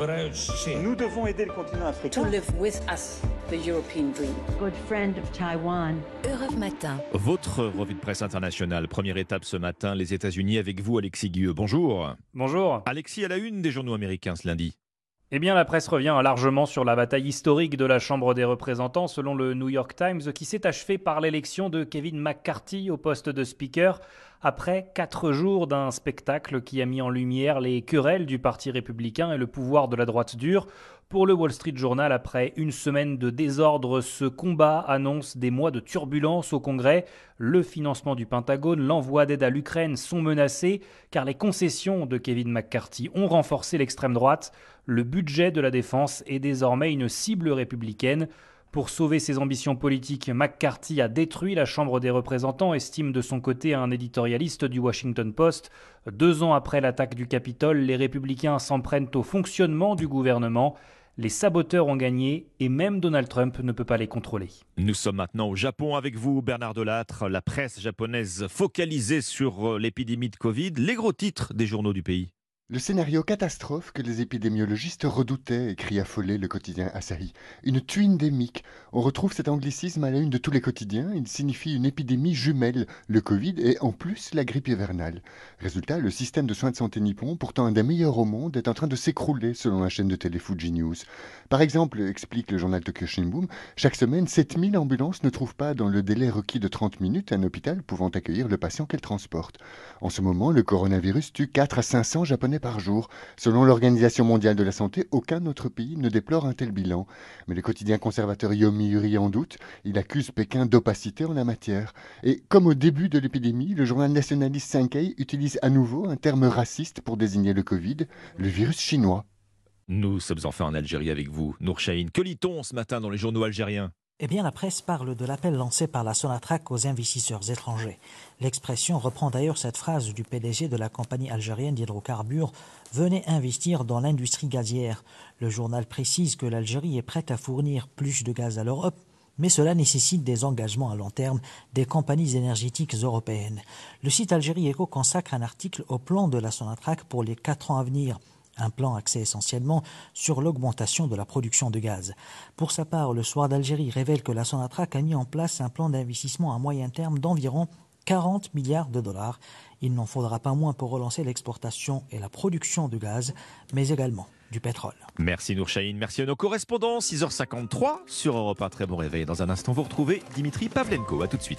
Nous devons aider le continent africain. to live with us the European dream. good friend of Taiwan. Europe Matin. Votre revue de presse internationale, première étape ce matin, les États-Unis avec vous, Alexis Guilleux. Bonjour. Bonjour. Alexis à la une des journaux américains ce lundi. Eh bien, la presse revient largement sur la bataille historique de la Chambre des représentants, selon le New York Times, qui s'est achevée par l'élection de Kevin McCarthy au poste de Speaker, après quatre jours d'un spectacle qui a mis en lumière les querelles du Parti républicain et le pouvoir de la droite dure. Pour le Wall Street Journal, après une semaine de désordre, ce combat annonce des mois de turbulence au Congrès. Le financement du Pentagone, l'envoi d'aide à l'Ukraine sont menacés car les concessions de Kevin McCarthy ont renforcé l'extrême droite. Le budget de la défense est désormais une cible républicaine. Pour sauver ses ambitions politiques, McCarthy a détruit la Chambre des représentants, estime de son côté un éditorialiste du Washington Post. Deux ans après l'attaque du Capitole, les républicains s'en prennent au fonctionnement du gouvernement. Les saboteurs ont gagné et même Donald Trump ne peut pas les contrôler. Nous sommes maintenant au Japon avec vous, Bernard Delattre. La presse japonaise focalisée sur euh, l'épidémie de Covid. Les gros titres des journaux du pays. Le scénario catastrophe que les épidémiologistes redoutaient, écrit affolé le quotidien Asahi. Une tuindémique. On retrouve cet anglicisme à la une de tous les quotidiens. Il signifie une épidémie jumelle, le Covid et en plus la grippe hivernale. Résultat, le système de soins de santé nippon, pourtant un des meilleurs au monde, est en train de s'écrouler selon la chaîne de télé Fuji News. Par exemple, explique le journal Tokyo Shinbun, chaque semaine, 7000 ambulances ne trouvent pas dans le délai requis de 30 minutes un hôpital pouvant accueillir le patient qu'elles transportent. En ce moment, le coronavirus tue 4 à 500 Japonais par jour. Selon l'Organisation mondiale de la santé, aucun autre pays ne déplore un tel bilan. Mais le quotidien conservateur Yomiuri en doute. Il accuse Pékin d'opacité en la matière. Et comme au début de l'épidémie, le journal nationaliste Sankei utilise à nouveau un terme raciste pour désigner le Covid, le virus chinois. Nous sommes enfin en Algérie avec vous, Nour Chahine. Que lit-on ce matin dans les journaux algériens? Eh bien, la presse parle de l'appel lancé par la Sonatrach aux investisseurs étrangers. L'expression reprend d'ailleurs cette phrase du PDG de la compagnie algérienne d'hydrocarbures Venez investir dans l'industrie gazière. Le journal précise que l'Algérie est prête à fournir plus de gaz à l'Europe, mais cela nécessite des engagements à long terme des compagnies énergétiques européennes. Le site Algérie Eco consacre un article au plan de la Sonatrach pour les quatre ans à venir un plan axé essentiellement sur l'augmentation de la production de gaz. Pour sa part, le Soir d'Algérie révèle que la Sonatrach a mis en place un plan d'investissement à moyen terme d'environ 40 milliards de dollars. Il n'en faudra pas moins pour relancer l'exportation et la production de gaz, mais également du pétrole. Merci Nour Chahine, merci à nos correspondants. 6h53 sur Europe 1. Très bon réveil. Dans un instant, vous retrouvez Dimitri Pavlenko. A tout de suite.